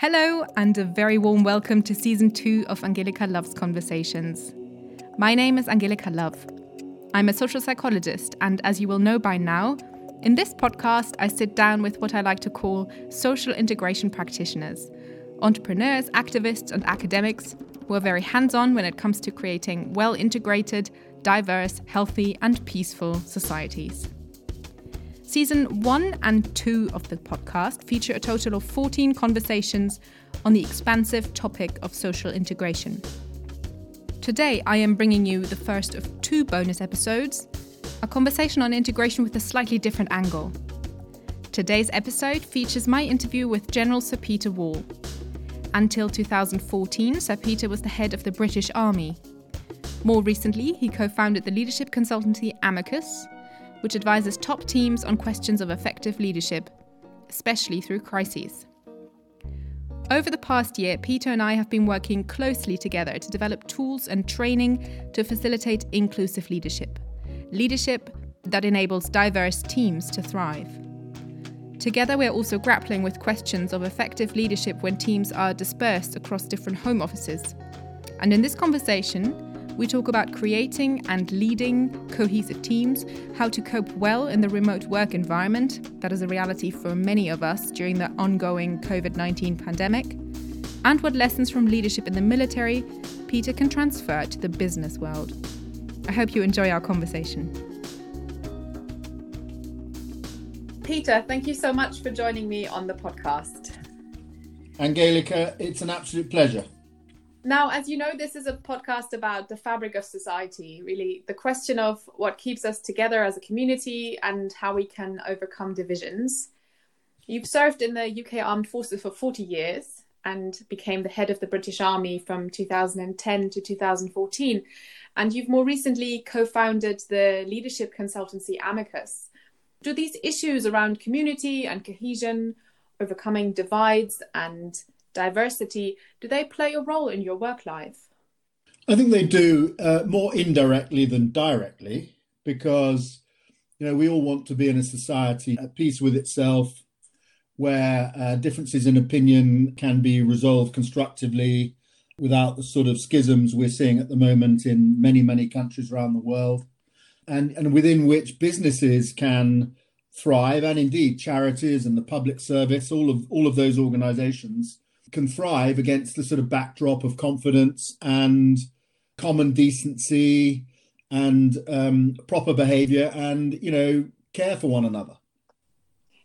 Hello, and a very warm welcome to season two of Angelica Love's Conversations. My name is Angelica Love. I'm a social psychologist, and as you will know by now, in this podcast, I sit down with what I like to call social integration practitioners entrepreneurs, activists, and academics who are very hands on when it comes to creating well integrated, diverse, healthy, and peaceful societies. Season 1 and 2 of the podcast feature a total of 14 conversations on the expansive topic of social integration. Today, I am bringing you the first of two bonus episodes a conversation on integration with a slightly different angle. Today's episode features my interview with General Sir Peter Wall. Until 2014, Sir Peter was the head of the British Army. More recently, he co founded the leadership consultancy Amicus which advises top teams on questions of effective leadership, especially through crises. Over the past year, Peter and I have been working closely together to develop tools and training to facilitate inclusive leadership. Leadership that enables diverse teams to thrive. Together, we're also grappling with questions of effective leadership when teams are dispersed across different home offices. And in this conversation, we talk about creating and leading cohesive teams, how to cope well in the remote work environment that is a reality for many of us during the ongoing COVID 19 pandemic, and what lessons from leadership in the military Peter can transfer to the business world. I hope you enjoy our conversation. Peter, thank you so much for joining me on the podcast. Angelica, it's an absolute pleasure. Now, as you know, this is a podcast about the fabric of society, really the question of what keeps us together as a community and how we can overcome divisions. You've served in the UK Armed Forces for 40 years and became the head of the British Army from 2010 to 2014. And you've more recently co founded the leadership consultancy Amicus. Do these issues around community and cohesion, overcoming divides, and diversity, do they play a role in your work life? I think they do uh, more indirectly than directly because you know we all want to be in a society at peace with itself where uh, differences in opinion can be resolved constructively without the sort of schisms we're seeing at the moment in many many countries around the world and and within which businesses can thrive and indeed charities and the public service all of all of those organizations can thrive against the sort of backdrop of confidence and common decency and um, proper behavior and you know care for one another.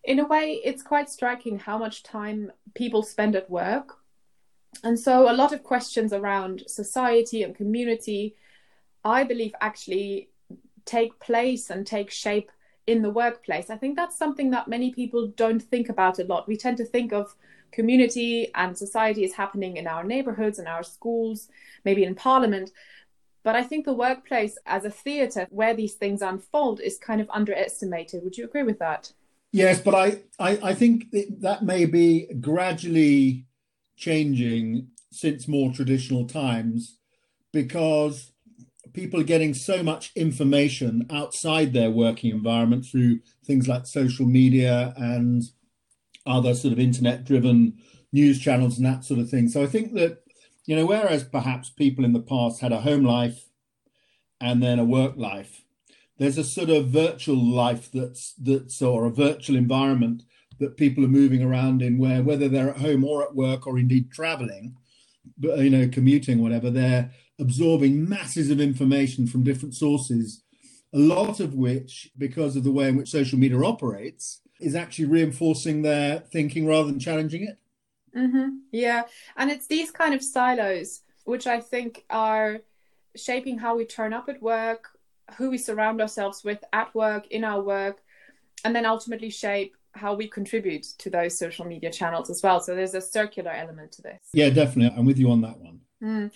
In a way it's quite striking how much time people spend at work. And so a lot of questions around society and community i believe actually take place and take shape in the workplace. I think that's something that many people don't think about a lot. We tend to think of community and society is happening in our neighborhoods and our schools, maybe in parliament. But I think the workplace as a theatre where these things unfold is kind of underestimated. Would you agree with that? Yes, but I, I, I think that may be gradually changing since more traditional times because people are getting so much information outside their working environment through things like social media and other sort of internet driven news channels and that sort of thing. So I think that, you know, whereas perhaps people in the past had a home life and then a work life, there's a sort of virtual life that's that's or a virtual environment that people are moving around in where whether they're at home or at work or indeed traveling, but you know, commuting, whatever, they're absorbing masses of information from different sources, a lot of which, because of the way in which social media operates, is actually reinforcing their thinking rather than challenging it. Mm-hmm. Yeah, and it's these kind of silos which I think are shaping how we turn up at work, who we surround ourselves with at work, in our work, and then ultimately shape how we contribute to those social media channels as well. So there's a circular element to this. Yeah, definitely. I'm with you on that one. Mm.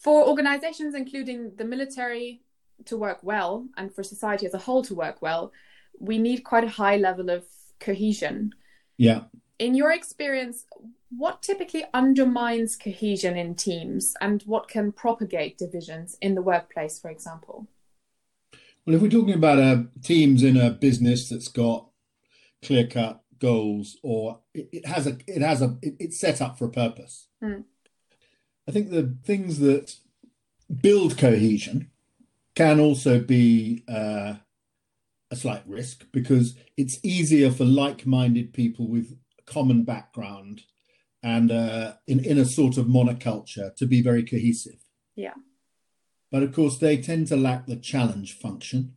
For organizations, including the military, to work well and for society as a whole to work well, we need quite a high level of cohesion. Yeah. In your experience, what typically undermines cohesion in teams and what can propagate divisions in the workplace, for example? Well, if we're talking about uh, teams in a business that's got clear cut goals or it, it has a it has a it, it's set up for a purpose. Mm. I think the things that build cohesion can also be uh, a slight risk because it's easier for like-minded people with common background and uh, in in a sort of monoculture to be very cohesive. Yeah. But of course, they tend to lack the challenge function.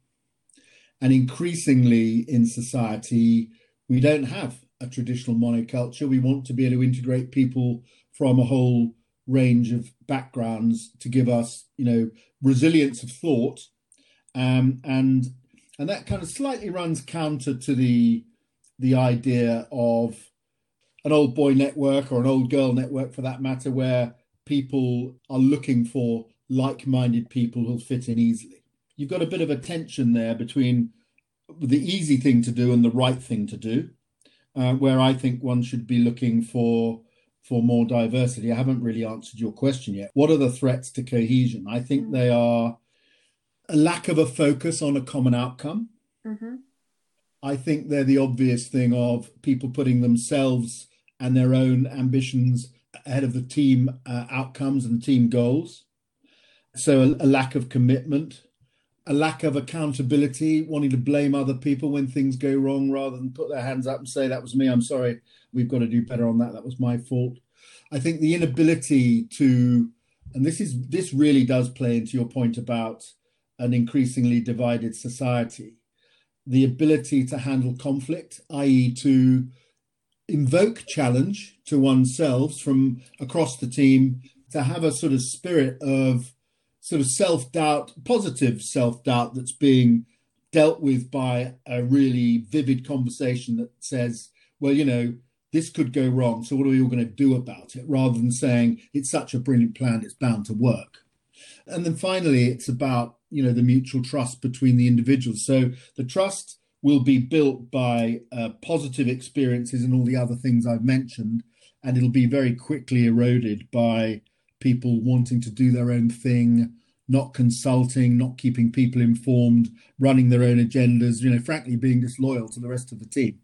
And increasingly in society, we don't have a traditional monoculture. We want to be able to integrate people from a whole range of backgrounds to give us, you know, resilience of thought. Um, and and that kind of slightly runs counter to the the idea of an old boy network or an old girl network for that matter, where people are looking for like-minded people who'll fit in easily. You've got a bit of a tension there between the easy thing to do and the right thing to do, uh, where I think one should be looking for for more diversity. I haven't really answered your question yet. What are the threats to cohesion? I think mm-hmm. they are a lack of a focus on a common outcome. Mm-hmm. I think they're the obvious thing of people putting themselves and their own ambitions ahead of the team uh, outcomes and team goals. So a, a lack of commitment, a lack of accountability, wanting to blame other people when things go wrong rather than put their hands up and say, that was me, I'm sorry, we've got to do better on that, that was my fault. I think the inability to, and this is this really does play into your point about an increasingly divided society, the ability to handle conflict, i.e., to invoke challenge to oneself from across the team, to have a sort of spirit of sort of self doubt, positive self doubt that's being dealt with by a really vivid conversation that says, well, you know, this could go wrong. So what are we all going to do about it? Rather than saying it's such a brilliant plan, it's bound to work. And then finally, it's about, you know, the mutual trust between the individuals. So the trust will be built by uh, positive experiences and all the other things I've mentioned. And it'll be very quickly eroded by people wanting to do their own thing, not consulting, not keeping people informed, running their own agendas, you know, frankly, being disloyal to the rest of the team.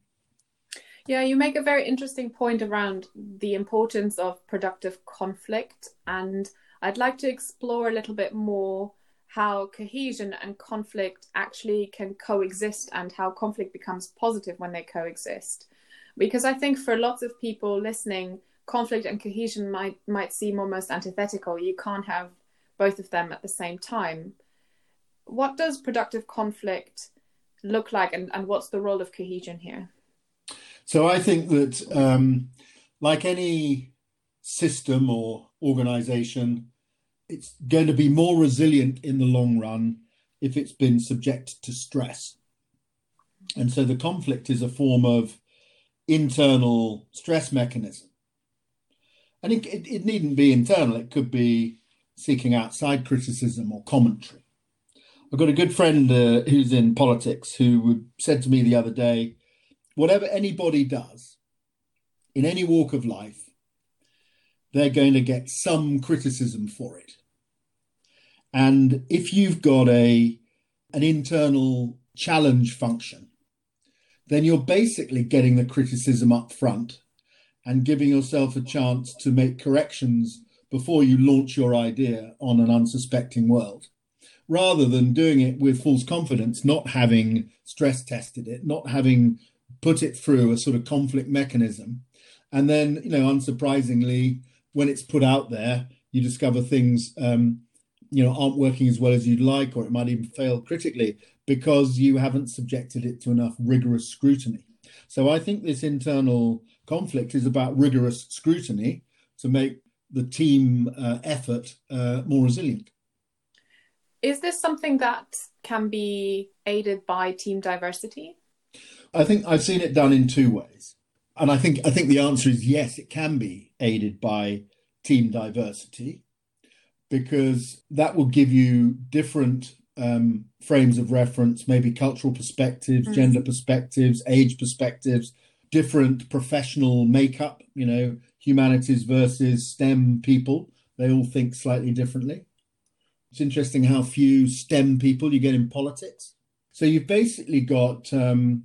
Yeah, you make a very interesting point around the importance of productive conflict. And I'd like to explore a little bit more how cohesion and conflict actually can coexist and how conflict becomes positive when they coexist. Because I think for lots of people listening, conflict and cohesion might might seem almost antithetical. You can't have both of them at the same time. What does productive conflict look like, and, and what's the role of cohesion here? So I think that, um, like any system or organization, it's going to be more resilient in the long run if it's been subject to stress. And so the conflict is a form of internal stress mechanism. And it, it, it needn't be internal, it could be seeking outside criticism or commentary. I've got a good friend uh, who's in politics who said to me the other day whatever anybody does in any walk of life, they're going to get some criticism for it. And if you've got a an internal challenge function, then you're basically getting the criticism up front and giving yourself a chance to make corrections before you launch your idea on an unsuspecting world, rather than doing it with false confidence, not having stress tested it, not having put it through a sort of conflict mechanism. And then, you know, unsurprisingly, when it's put out there, you discover things, um, you know, aren't working as well as you'd like, or it might even fail critically because you haven't subjected it to enough rigorous scrutiny. So I think this internal conflict is about rigorous scrutiny to make the team uh, effort uh, more resilient. Is this something that can be aided by team diversity? I think I've seen it done in two ways, and I think I think the answer is yes. It can be aided by team diversity because that will give you different um, frames of reference, maybe cultural perspectives, mm. gender perspectives, age perspectives, different professional makeup. You know, humanities versus STEM people. They all think slightly differently. It's interesting how few STEM people you get in politics. So you've basically got um,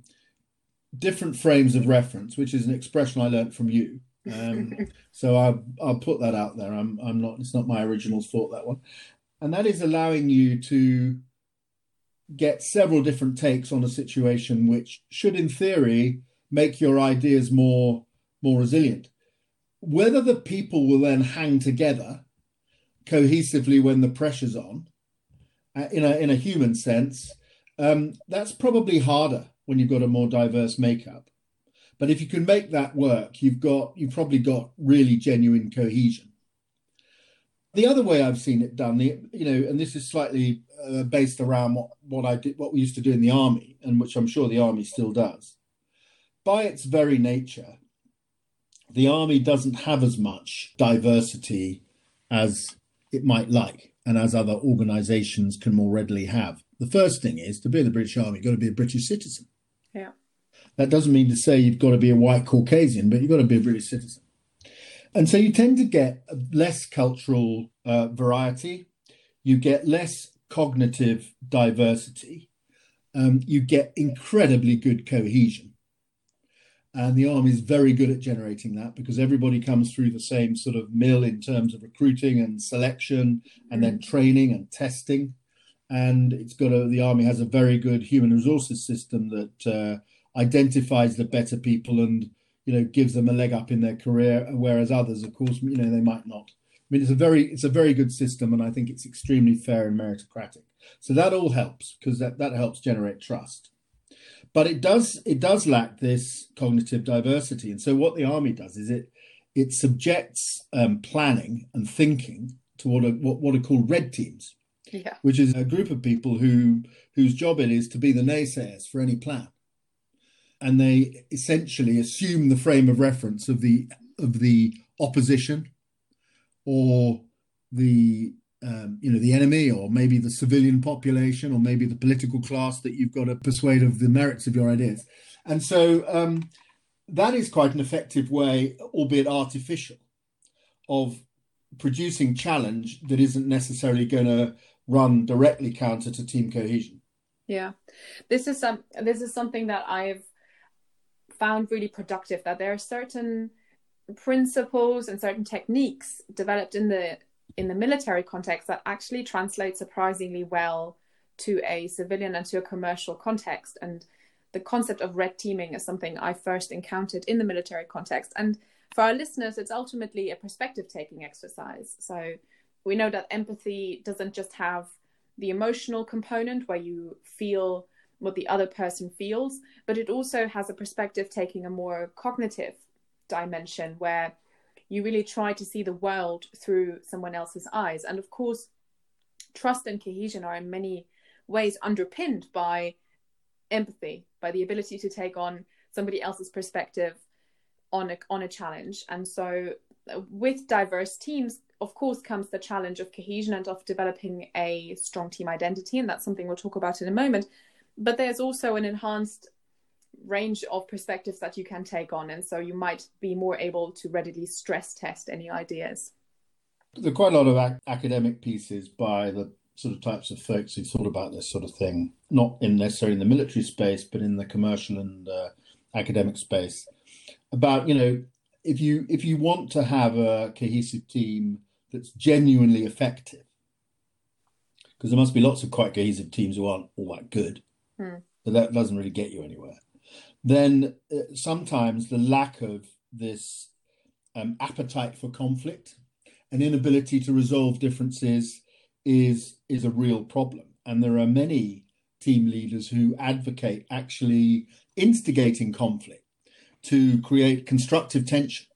different frames of reference, which is an expression I learned from you. Um, so I'll, I'll put that out there. I'm, I'm not, it's not my original thought, that one. And that is allowing you to get several different takes on a situation, which should, in theory, make your ideas more, more resilient. Whether the people will then hang together cohesively when the pressure's on, uh, in a in a human sense, um, that's probably harder when you've got a more diverse makeup. But if you can make that work, you've got you've probably got really genuine cohesion. The other way I've seen it done, you know, and this is slightly uh, based around what, what I did, what we used to do in the army, and which I'm sure the army still does. By its very nature, the army doesn't have as much diversity as it might like and as other organizations can more readily have. The first thing is to be in the British Army, you've got to be a British citizen. Yeah. That doesn't mean to say you've got to be a white Caucasian, but you've got to be a British citizen. And so you tend to get less cultural uh, variety, you get less cognitive diversity, um, you get incredibly good cohesion. And the army is very good at generating that because everybody comes through the same sort of mill in terms of recruiting and selection and then mm. training and testing. And it's got a, the army has a very good human resources system that uh, identifies the better people and, you know, gives them a leg up in their career. Whereas others, of course, you know, they might not. I mean, it's a very, it's a very good system. And I think it's extremely fair and meritocratic. So that all helps because that, that helps generate trust but it does it does lack this cognitive diversity. And so what the army does is it it subjects um, planning and thinking to what are, what, what are called red teams, yeah. which is a group of people who whose job it is to be the naysayers for any plan, and they essentially assume the frame of reference of the of the opposition or the um, you know the enemy or maybe the civilian population or maybe the political class that you've got to persuade of the merits of your ideas. And so um, that is quite an effective way albeit artificial of producing challenge that isn't necessarily going to run directly counter to team cohesion. Yeah. This is this is something that i've found really productive that there are certain principles and certain techniques developed in the in the military context that actually translates surprisingly well to a civilian and to a commercial context. And the concept of red teaming is something I first encountered in the military context. And for our listeners, it's ultimately a perspective taking exercise. So we know that empathy doesn't just have the emotional component where you feel what the other person feels, but it also has a perspective taking a more cognitive dimension where you really try to see the world through someone else's eyes. And of course, trust and cohesion are in many ways underpinned by empathy, by the ability to take on somebody else's perspective on a, on a challenge. And so, uh, with diverse teams, of course, comes the challenge of cohesion and of developing a strong team identity. And that's something we'll talk about in a moment. But there's also an enhanced range of perspectives that you can take on. And so you might be more able to readily stress test any ideas. There are quite a lot of ac- academic pieces by the sort of types of folks who thought about this sort of thing, not in necessarily in the military space, but in the commercial and uh, academic space, about you know if you if you want to have a cohesive team that's genuinely effective, because there must be lots of quite cohesive teams who aren't all that good, hmm. but that doesn't really get you anywhere then uh, sometimes the lack of this um, appetite for conflict and inability to resolve differences is is a real problem. And there are many team leaders who advocate actually instigating conflict to create constructive tension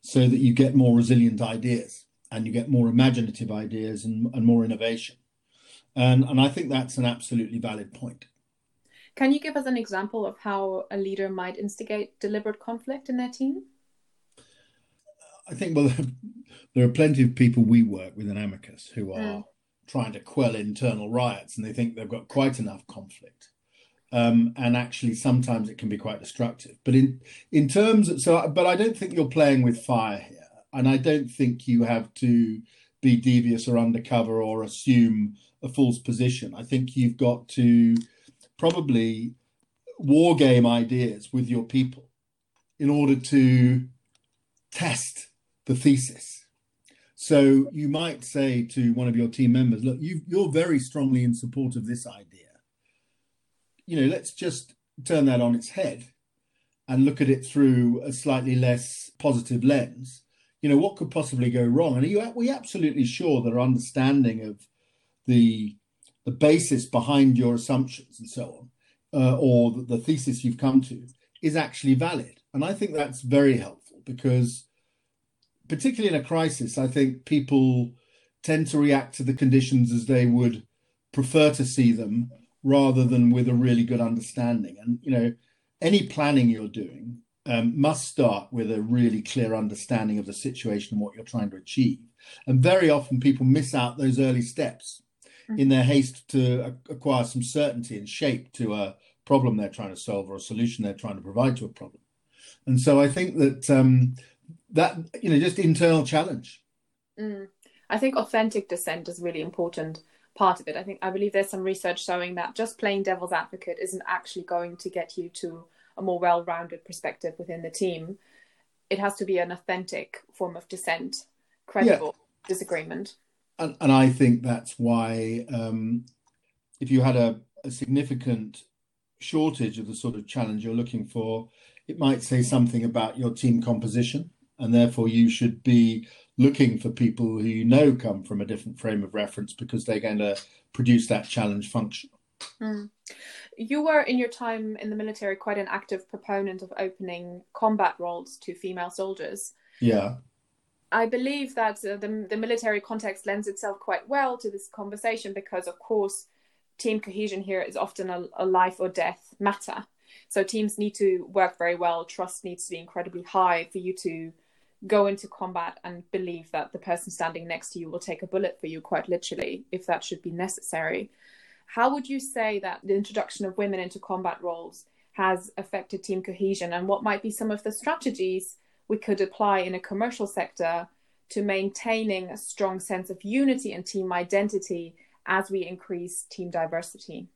so that you get more resilient ideas and you get more imaginative ideas and, and more innovation. And, and I think that's an absolutely valid point. Can you give us an example of how a leader might instigate deliberate conflict in their team? I think, well, there are plenty of people we work with in Amicus who are mm. trying to quell internal riots and they think they've got quite enough conflict. Um, and actually, sometimes it can be quite destructive. But in in terms of so, but I don't think you're playing with fire here, and I don't think you have to be devious or undercover or assume a false position. I think you've got to probably war game ideas with your people in order to test the thesis. So you might say to one of your team members, look, you, you're very strongly in support of this idea. You know, let's just turn that on its head and look at it through a slightly less positive lens. You know, what could possibly go wrong? And are you, we absolutely sure that our understanding of the the basis behind your assumptions and so on, uh, or the, the thesis you've come to, is actually valid? And I think that's very helpful because particularly in a crisis, I think people tend to react to the conditions as they would prefer to see them rather than with a really good understanding. And, you know, any planning you're doing um, must start with a really clear understanding of the situation and what you're trying to achieve. And very often people miss out those early steps mm-hmm. in their haste to acquire some certainty and shape to a problem they're trying to solve or a solution they're trying to provide to a problem. And so I think that um, that you know just internal challenge. Mm. I think authentic dissent is really important part of it. I think I believe there's some research showing that just playing devil's advocate isn't actually going to get you to a more well-rounded perspective within the team. It has to be an authentic form of dissent, credible yeah. disagreement. And, and, I think that's why um, if you had a, a significant shortage of the sort of challenge you're looking for, it might say something about your team composition and therefore you should be looking for people who you know come from a different frame of reference because they're going to produce that challenge function. Mm. You were in your time in the military quite an active proponent of opening combat roles to female soldiers. Yeah. I believe that uh, the, the military context lends itself quite well to this conversation because, of course, team cohesion here is often a, a life or death matter. So teams need to work very well. Trust needs to be incredibly high for you to go into combat and believe that the person standing next to you will take a bullet for you, quite literally, if that should be necessary. How would you say that the introduction of women into combat roles has affected team cohesion, and what might be some of the strategies we could apply in a commercial sector to maintaining a strong sense of unity and team identity as we increase team diversity?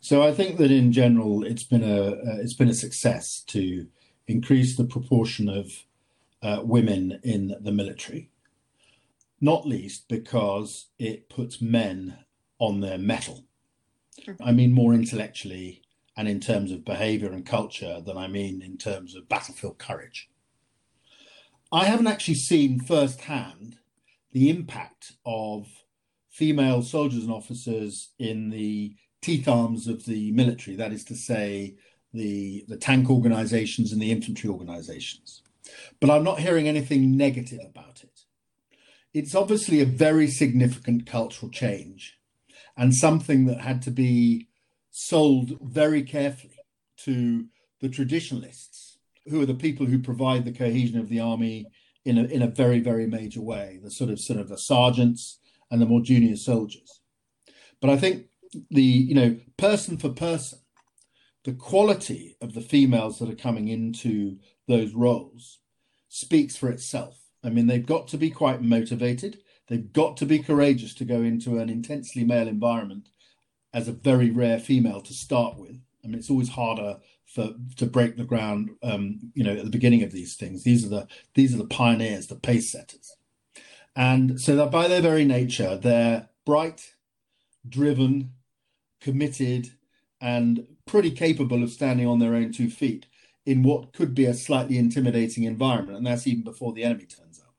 So I think that in general, it's been a uh, it's been a success to increase the proportion of uh, women in the military, not least because it puts men on their mettle. I mean, more intellectually and in terms of behavior and culture than I mean in terms of battlefield courage. I haven't actually seen firsthand the impact of female soldiers and officers in the teeth arms of the military, that is to say, the, the tank organizations and the infantry organizations but I'm not hearing anything negative about it. It's obviously a very significant cultural change and something that had to be sold very carefully to the traditionalists, who are the people who provide the cohesion of the army in a, in a very, very major way, the sort of sort of the sergeants and the more junior soldiers. But I think the, you know, person for person, the quality of the females that are coming into those roles speaks for itself. I mean, they've got to be quite motivated. They've got to be courageous to go into an intensely male environment as a very rare female to start with. I mean, it's always harder for to break the ground. Um, you know, at the beginning of these things, these are the these are the pioneers, the pace setters, and so that by their very nature, they're bright, driven, committed, and pretty capable of standing on their own two feet in what could be a slightly intimidating environment, and that's even before the enemy turns up.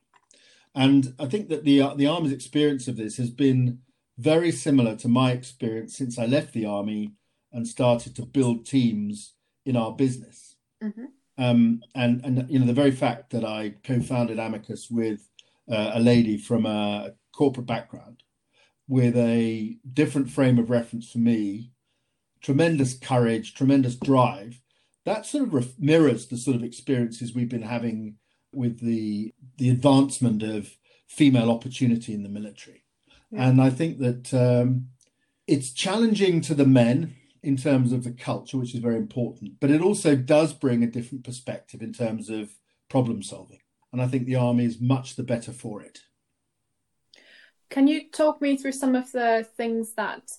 And I think that the uh, the army's experience of this has been very similar to my experience since I left the army and started to build teams in our business. Mm-hmm. Um, and and you know the very fact that I co-founded Amicus with uh, a lady from a corporate background, with a different frame of reference for me, tremendous courage, tremendous drive, that sort of mirrors the sort of experiences we've been having with the the advancement of female opportunity in the military. Yeah. And I think that um, it's challenging to the men in terms of the culture, which is very important, but it also does bring a different perspective in terms of problem solving. And I think the army is much the better for it. Can you talk me through some of the things that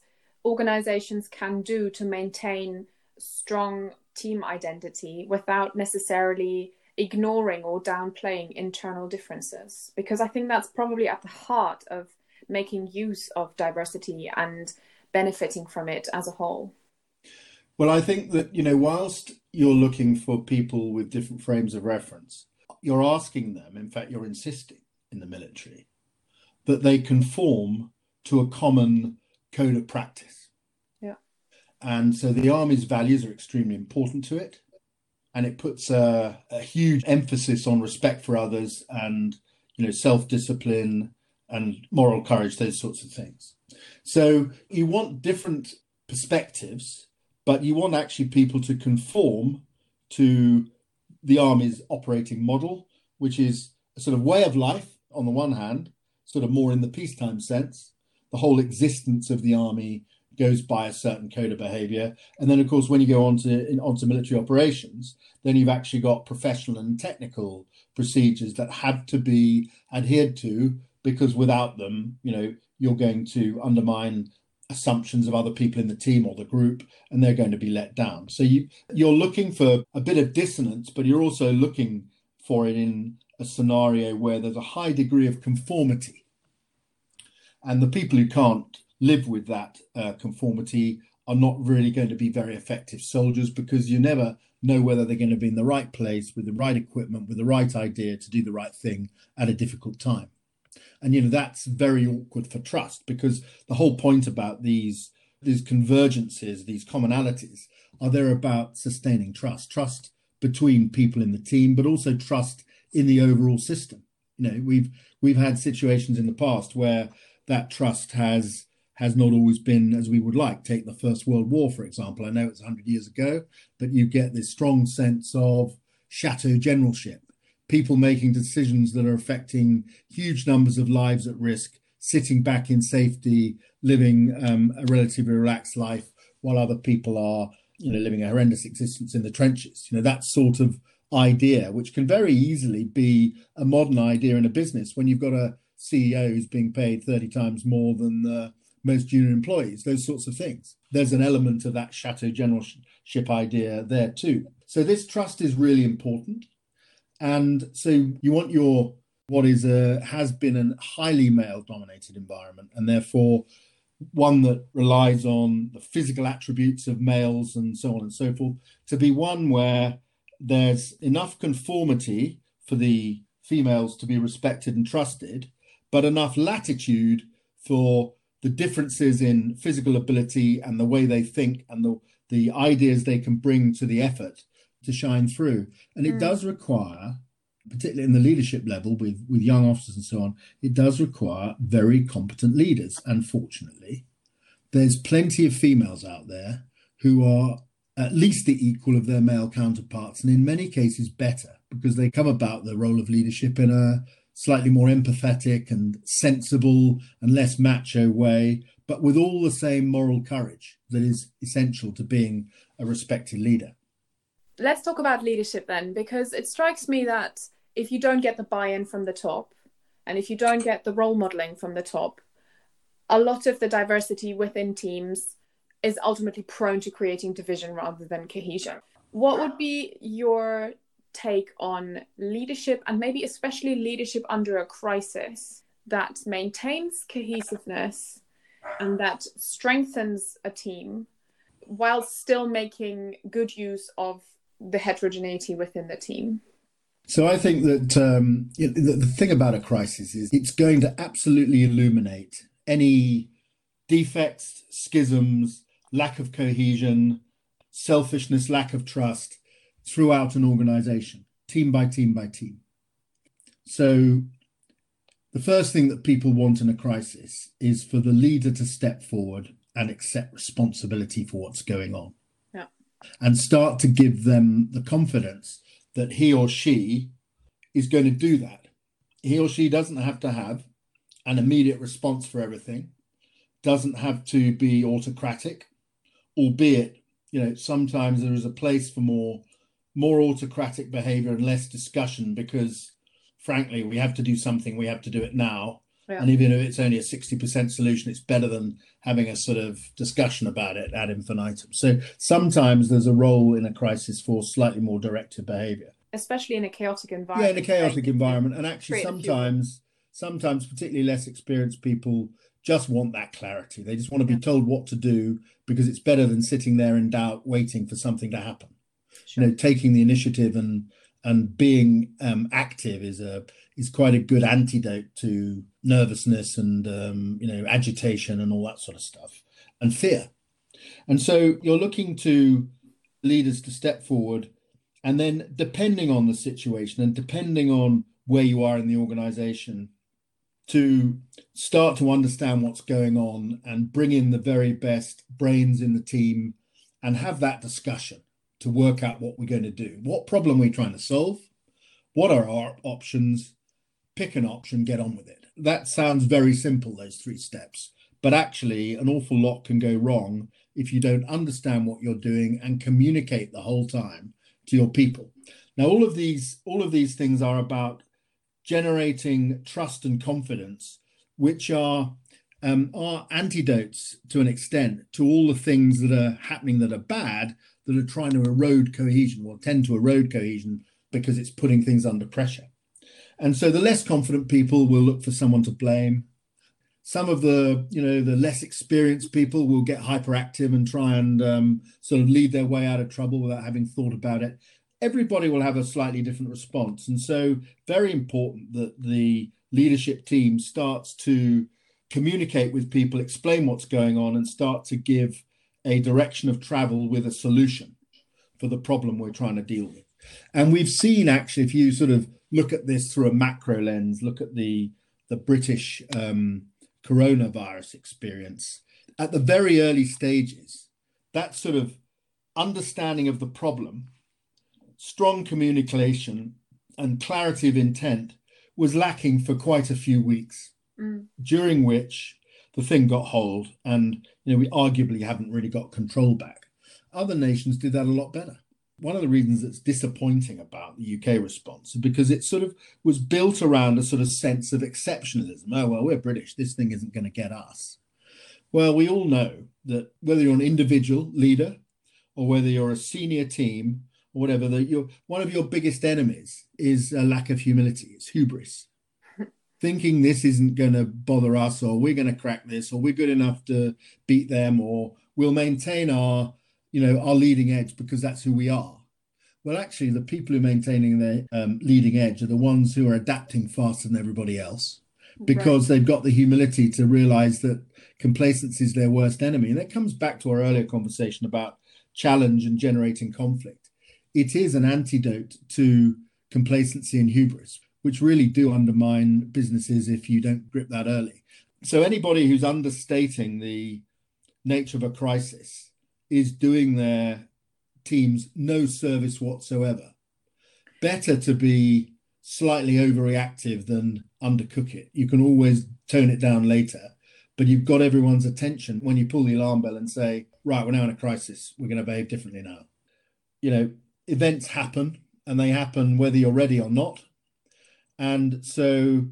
organizations can do to maintain strong team identity without necessarily ignoring or downplaying internal differences because i think that's probably at the heart of making use of diversity and benefiting from it as a whole well i think that you know whilst you're looking for people with different frames of reference you're asking them in fact you're insisting in the military that they conform to a common code of practice. Yeah. And so the army's values are extremely important to it and it puts a, a huge emphasis on respect for others and you know self-discipline and moral courage those sorts of things. So you want different perspectives but you want actually people to conform to the army's operating model which is a sort of way of life on the one hand sort of more in the peacetime sense the whole existence of the army goes by a certain code of behavior. And then, of course, when you go on to onto military operations, then you've actually got professional and technical procedures that have to be adhered to because without them, you know, you're going to undermine assumptions of other people in the team or the group and they're going to be let down. So you you're looking for a bit of dissonance, but you're also looking for it in a scenario where there's a high degree of conformity. And the people who can't live with that uh, conformity are not really going to be very effective soldiers because you never know whether they're going to be in the right place with the right equipment, with the right idea to do the right thing at a difficult time. And you know that's very awkward for trust because the whole point about these these convergences, these commonalities, are there about sustaining trust, trust between people in the team, but also trust in the overall system. You know, we've we've had situations in the past where that trust has has not always been as we would like. Take the First World War, for example. I know it's 100 years ago, but you get this strong sense of chateau generalship, people making decisions that are affecting huge numbers of lives at risk, sitting back in safety, living um, a relatively relaxed life, while other people are, you know, living a horrendous existence in the trenches. You know, that sort of idea, which can very easily be a modern idea in a business when you've got a CEO who's being paid 30 times more than most junior employees, those sorts of things. There's an element of that chateau generalship idea there too. So this trust is really important. And so you want your what is a has been a highly male dominated environment and therefore one that relies on the physical attributes of males and so on and so forth to be one where there's enough conformity for the females to be respected and trusted but enough latitude for the differences in physical ability and the way they think and the, the ideas they can bring to the effort to shine through. And it mm. does require, particularly in the leadership level with, with young officers and so on, it does require very competent leaders. Unfortunately, there's plenty of females out there who are at least the equal of their male counterparts, and in many cases better, because they come about the role of leadership in a slightly more empathetic and sensible and less macho way, but with all the same moral courage that is essential to being a respected leader. Let's talk about leadership then, because it strikes me that if you don't get the buy in from the top, and if you don't get the role modeling from the top, a lot of the diversity within teams is ultimately prone to creating division rather than cohesion. What would be your take on leadership and maybe especially leadership under a crisis that maintains cohesiveness and that strengthens a team while still making good use of the heterogeneity within the team. So I think that um, the, the thing about a crisis is it's going to absolutely illuminate any defects, schisms, lack of cohesion, selfishness, lack of trust throughout an organization, team by team by team. So, the first thing that people want in a crisis is for the leader to step forward and accept responsibility for what's going on. And start to give them the confidence that he or she is going to do that. He or she doesn't have to have an immediate response for everything, doesn't have to be autocratic, albeit, you know, sometimes there is a place for more more autocratic behavior and less discussion because frankly we have to do something we have to do it now Yeah. And even if it's only a 60% solution, it's better than having a sort of discussion about it ad infinitum. So sometimes there's a role in a crisis for slightly more directive behavior. Especially in a chaotic environment. Yeah, in a chaotic environment. And actually sometimes sometimes particularly less experienced people just want that clarity. They just want to be told what to do because it's better than sitting there in doubt, waiting for something to happen. Sure. You know, taking the initiative and and being um, active is a is quite a good antidote to nervousness and um, you know agitation and all that sort of stuff and fear. And so you're looking to leaders to step forward, and then depending on the situation and depending on where you are in the organization, to start to understand what's going on and bring in the very best brains in the team and have that discussion to work out what we're going to do. What problem we're trying to solve? What are our options? Pick an option, get on with it. That sounds very simple, those three steps. But actually, an awful lot can go wrong if you don't understand what you're doing and communicate the whole time to your people. Now, all of these, all of these things are about generating trust and confidence, which are um, are antidotes to an extent to all the things that are happening that are bad that are trying to erode cohesion or tend to erode cohesion because it's putting things under pressure. And so the less confident people will look for someone to blame. Some of the, you know, the less experienced people will get hyperactive and try and um, sort of lead their way out of trouble without having thought about it everybody will have a slightly different response. And so, very important that the leadership team starts to communicate with people, explain what's going on, and start to give a direction of travel with a solution for the problem we're trying to deal with. And we've seen actually, if you sort of look at this through a macro lens, look at the the British um, coronavirus experience at the very early stages, that sort of understanding of the problem strong communication and clarity of intent was lacking for quite a few weeks, mm. during which the thing got hold, and you know we arguably haven't really got control back. Other nations did that a lot better. One of the reasons that's disappointing about the UK response is because it sort of was built around a sort of sense of exceptionalism. Oh well, we're British. This thing isn't going to get us. Well, we all know that whether you're an individual leader or whether you're a senior team or whatever, that your one of your biggest enemies is a lack of humility. It's hubris. Thinking this isn't going to bother us, or we're going to crack this, or we're good enough to beat them, or we'll maintain our, you know, our leading edge because that's who we are. Well, actually, the people who are maintaining their um, leading edge are the ones who are adapting faster than everybody else because right. they've got the humility to realize that complacency is their worst enemy. And that comes back to our earlier conversation about challenge and generating conflict it is an antidote to complacency and hubris, which really do undermine businesses if you don't grip that early. So anybody who's understating the nature of a crisis is doing their teams no service whatsoever. Better to be slightly overreactive than undercook it. You can always tone it down later, but you've got everyone's attention when you pull the alarm bell and say, right, we're now in a crisis. We're going to behave differently now. You know, events happen and they happen whether you're ready or not. And so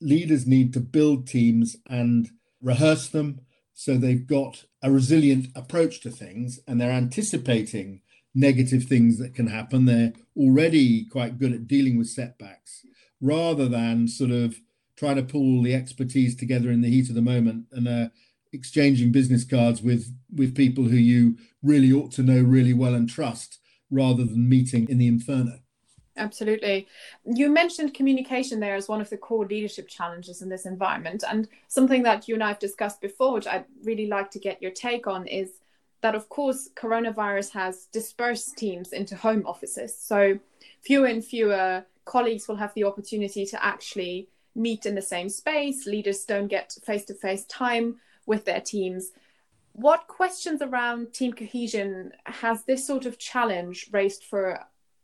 leaders need to build teams and rehearse them so they've got a resilient approach to things and they're anticipating negative things that can happen. They're already quite good at dealing with setbacks rather than sort of trying to pull the expertise together in the heat of the moment and uh, exchanging business cards with with people who you really ought to know really well and trust rather than meeting in the inferno. Absolutely. You mentioned communication there as one of the core leadership challenges in this environment. And something that you and I have discussed before, which I'd really like to get your take on, is that, of course, coronavirus has dispersed teams into home offices. So fewer and fewer colleagues will have the opportunity to actually meet in the same space. Leaders don't get face to face time with their teams what questions around team cohesion has this sort of challenge raised for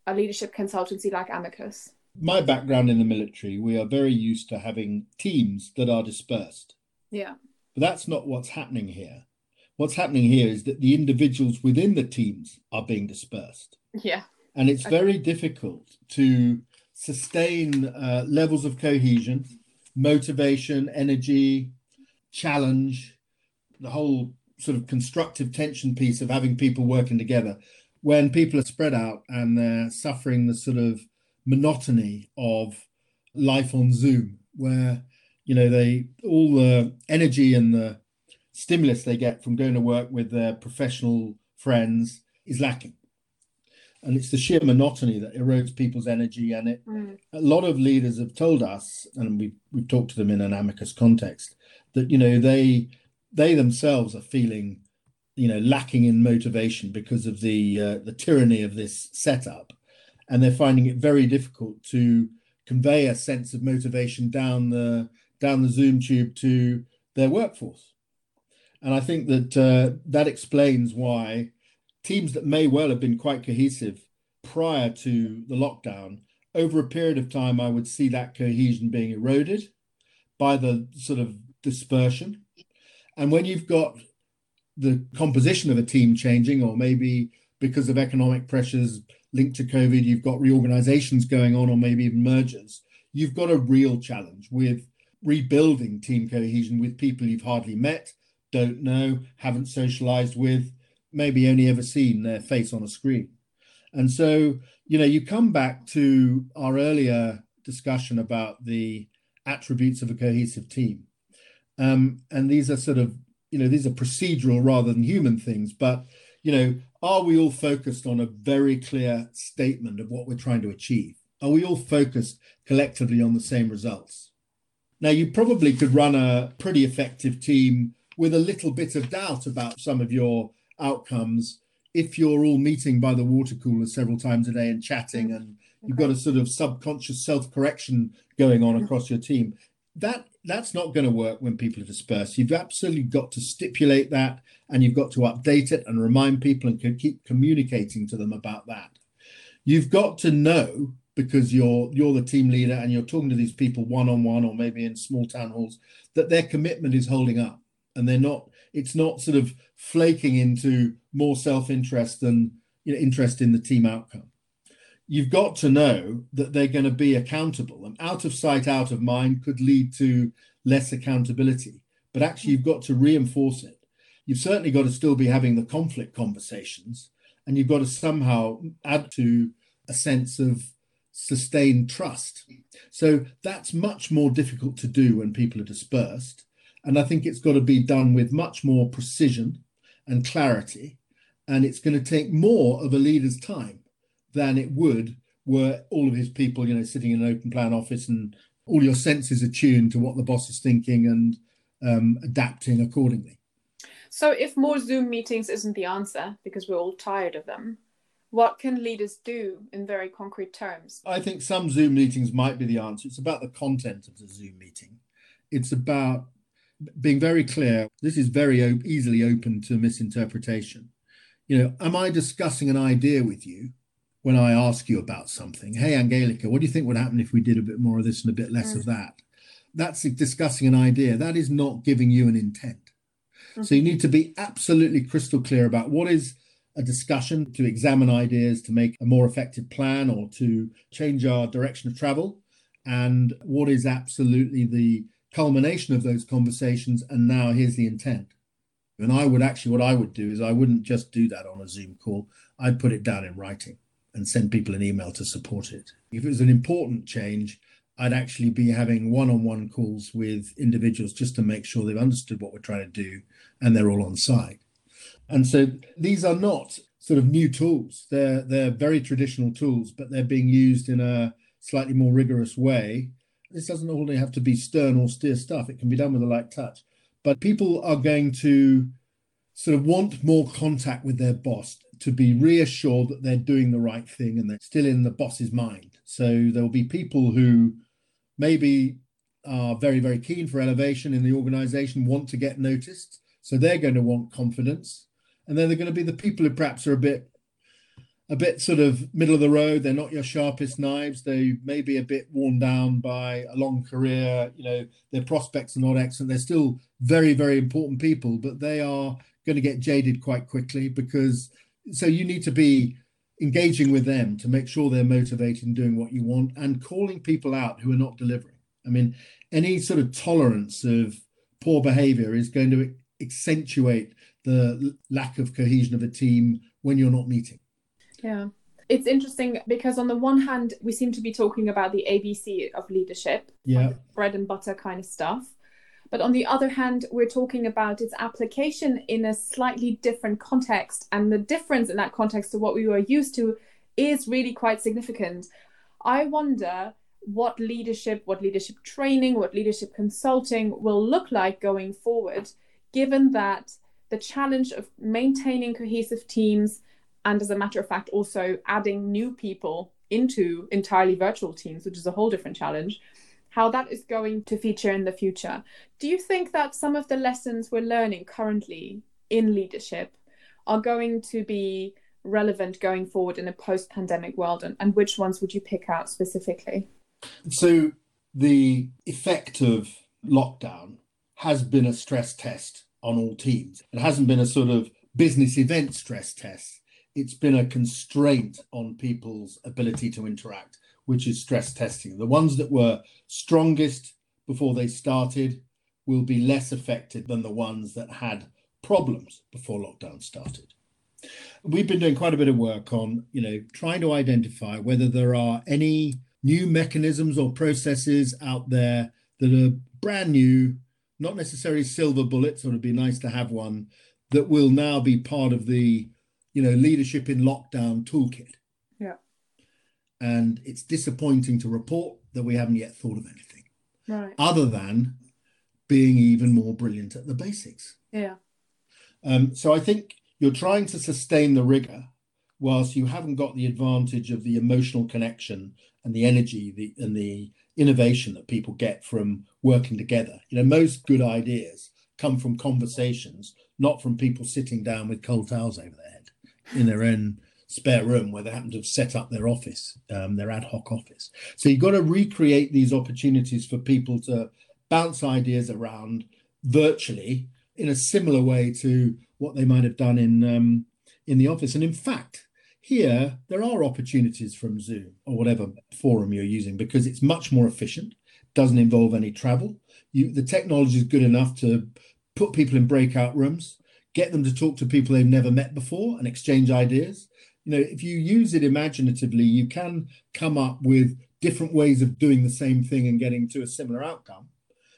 a leadership consultancy like Amicus? My background in the military, we are very used to having teams that are dispersed. Yeah. But that's not what's happening here. What's happening here is that the individuals within the teams are being dispersed. Yeah. And it's okay. very difficult to sustain uh, levels of cohesion motivation, energy, challenge, the whole sort of constructive tension piece of having people working together. When people are spread out and they're suffering the sort of monotony of life on Zoom, where you know they all the energy and the stimulus they get from going to work with their professional friends is lacking and it's the sheer monotony that erodes people's energy and it mm. a lot of leaders have told us and we we've talked to them in an amicus context that you know they they themselves are feeling you know lacking in motivation because of the uh, the tyranny of this setup and they're finding it very difficult to convey a sense of motivation down the down the zoom tube to their workforce and i think that uh, that explains why teams that may well have been quite cohesive prior to the lockdown, over a period of time, I would see that cohesion being eroded by the sort of dispersion. And when you've got the composition of a team changing, or maybe because of economic pressures linked to COVID, you've got reorganizations going on, or maybe even mergers, you've got a real challenge with rebuilding team cohesion with people you've hardly met, don't know, haven't socialized with, maybe only ever seen their face on a screen. And so, you know, you come back to our earlier discussion about the attributes of a cohesive team. Um, and these are sort of, you know, these are procedural rather than human things. But, you know, are we all focused on a very clear statement of what we're trying to achieve? Are we all focused collectively on the same results? Now, you probably could run a pretty effective team with a little bit of doubt about some of your outcomes if you're all meeting by the water cooler several times a day and chatting and you've got a sort of subconscious self-correction going on across your team that that's not going to work when people are dispersed. You've absolutely got to stipulate that and you've got to update it and remind people and keep communicating to them about that. You've got to know because you're you're the team leader and you're talking to these people one on one or maybe in small town halls that their commitment is holding up and they're not it's not sort of flaking into more self-interest than you know, interest in the team outcome you've got to know that they're going to be accountable and out of sight out of mind could lead to less accountability. But actually you've got to reinforce it. You've certainly got to still be having the conflict conversations and you've got to somehow add to a sense of sustained trust. So that's much more difficult to do when people are dispersed and I think it's got to be done with much more precision and clarity. And it's going to take more of a leader's time than it would were all of his people, you know, sitting in an open plan office and all your senses attuned to what the boss is thinking and um, adapting accordingly. So, if more Zoom meetings isn't the answer because we're all tired of them, what can leaders do in very concrete terms? I think some Zoom meetings might be the answer. It's about the content of the Zoom meeting. It's about being very clear, this is very op- easily open to misinterpretation. You know, am I discussing an idea with you when I ask you about something? Hey, Angelica, what do you think would happen if we did a bit more of this and a bit less mm. of that? That's discussing an idea. That is not giving you an intent. Mm-hmm. So you need to be absolutely crystal clear about what is a discussion to examine ideas to make a more effective plan or to change our direction of travel and what is absolutely the culmination of those conversations and now here's the intent and i would actually what i would do is i wouldn't just do that on a zoom call i'd put it down in writing and send people an email to support it. If it was an important change i'd actually be having one-on-one calls with individuals just to make sure they've understood what we're trying to do and they're all on side and so these are not sort of new tools. They're they're very traditional tools but they're being used in a slightly more rigorous way. This doesn't only have to be stern or steer stuff. It can be done with a light touch. But people are going to sort of want more contact with their boss to be reassured that they're doing the right thing and they're still in the boss's mind. So there will be people who maybe are very, very keen for elevation in the organization, want to get noticed. So they're going to want confidence. And then they're going to be the people who perhaps are a bit a bit sort of middle of the road. They're not your sharpest knives. They may be a bit worn down by a long career. You know, their prospects are not excellent. They're still very, very important people, but they are going to get jaded quite quickly because so you need to be engaging with them to make sure they're motivated and doing what you want and calling people out who are not delivering. I mean, any sort of tolerance of poor behavior is going to accentuate the lack of cohesion of a team when you're not meeting. Yeah. It's interesting because on the one hand, we seem to be talking about the ABC of leadership, yeah, bread and butter kind of stuff. But on the other hand, we're talking about its application in a slightly different context. And the difference in that context to what we were used to is really quite significant. I wonder what leadership, what leadership training, what leadership consulting will look like going forward, given that the challenge of maintaining cohesive teams and, as a matter of fact, also adding new people into entirely virtual teams, which is a whole different challenge, how that is going to feature in the future. Do you think that some of the lessons we're learning currently in leadership are going to be relevant going forward in a post pandemic world? And, and which ones would you pick out specifically? So the effect of lockdown has been a stress test on all teams. It hasn't been a sort of business event stress test. It's been a constraint on people's ability to interact, which is stress testing. The ones that were strongest before they started will be less affected than the ones that had problems before lockdown started. We've been doing quite a bit of work on, you know, trying to identify whether there are any new mechanisms or processes out there that are brand new, not necessarily silver bullets, or it'd be nice to have one that will now be part of the, you know, leadership in lockdown toolkit. And it's disappointing to report that we haven't yet thought of anything. Right. Other than being even more brilliant at the basics. Yeah. Um, so I think you're trying to sustain the rigor whilst you haven't got the advantage of the emotional connection and the energy the, and the innovation that people get from working together. You know, most good ideas come from conversations, not from people sitting down with cold towels over their head in their own spare room where they happen to have set up their office, um, their ad hoc office. So you've got to recreate these opportunities for people to bounce ideas around virtually in a similar way to what they might have done in um, in the office. And in fact, here, there are opportunities from Zoom or whatever forum you're using because it's much more efficient, doesn't involve any travel. You, the technology is good enough to put people in breakout rooms, get them to talk to people they've never met before and exchange ideas. You know, if you use it imaginatively, you can come up with different ways of doing the same thing and getting to a similar outcome.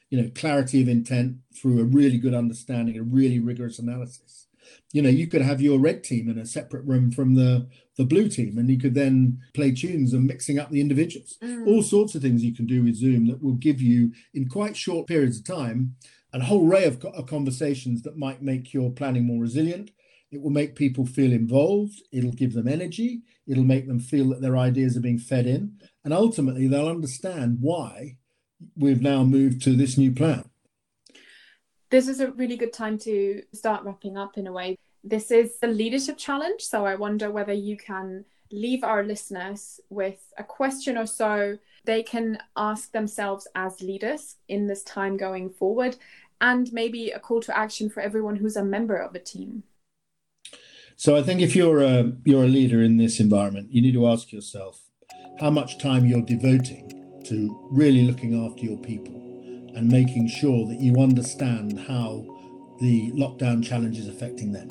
You know, clarity of intent through a really good understanding, a really rigorous analysis you know you could have your red team in a separate room from the the blue team and you could then play tunes and mixing up the individuals mm. all sorts of things you can do with zoom that will give you in quite short periods of time a whole array of, of conversations that might make your planning more resilient it will make people feel involved it'll give them energy it'll make them feel that their ideas are being fed in and ultimately they'll understand why we've now moved to this new plan this is a really good time to start wrapping up in a way. This is a leadership challenge. So I wonder whether you can leave our listeners with a question or so they can ask themselves as leaders in this time going forward, and maybe a call to action for everyone who's a member of a team. So I think if you're a you're a leader in this environment, you need to ask yourself how much time you're devoting to really looking after your people and making sure that you understand how the lockdown challenge is affecting them.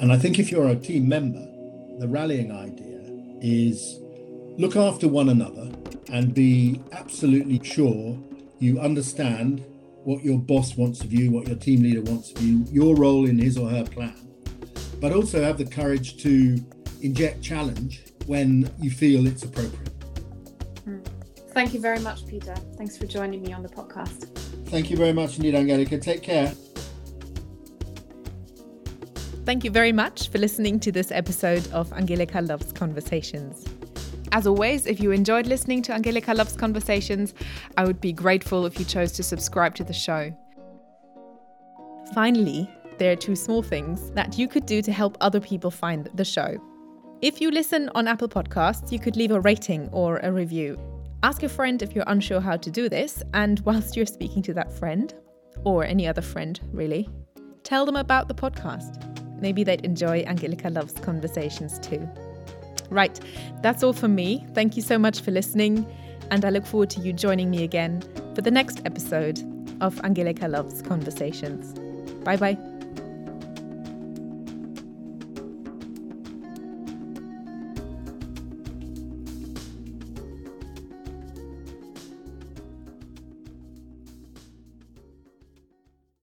And I think if you're a team member, the rallying idea is look after one another and be absolutely sure you understand what your boss wants of you, what your team leader wants of you, your role in his or her plan, but also have the courage to inject challenge when you feel it's appropriate. Hmm. Thank you very much, Peter. Thanks for joining me on the podcast. Thank you very much indeed, Angelica. Take care. Thank you very much for listening to this episode of Angelica Loves Conversations. As always, if you enjoyed listening to Angelica Loves Conversations, I would be grateful if you chose to subscribe to the show. Finally, there are two small things that you could do to help other people find the show. If you listen on Apple Podcasts, you could leave a rating or a review. Ask a friend if you're unsure how to do this, and whilst you're speaking to that friend, or any other friend really, tell them about the podcast. Maybe they'd enjoy Angelica Loves Conversations too. Right, that's all from me. Thank you so much for listening. and I look forward to you joining me again for the next episode of Angelica Loves Conversations. Bye bye.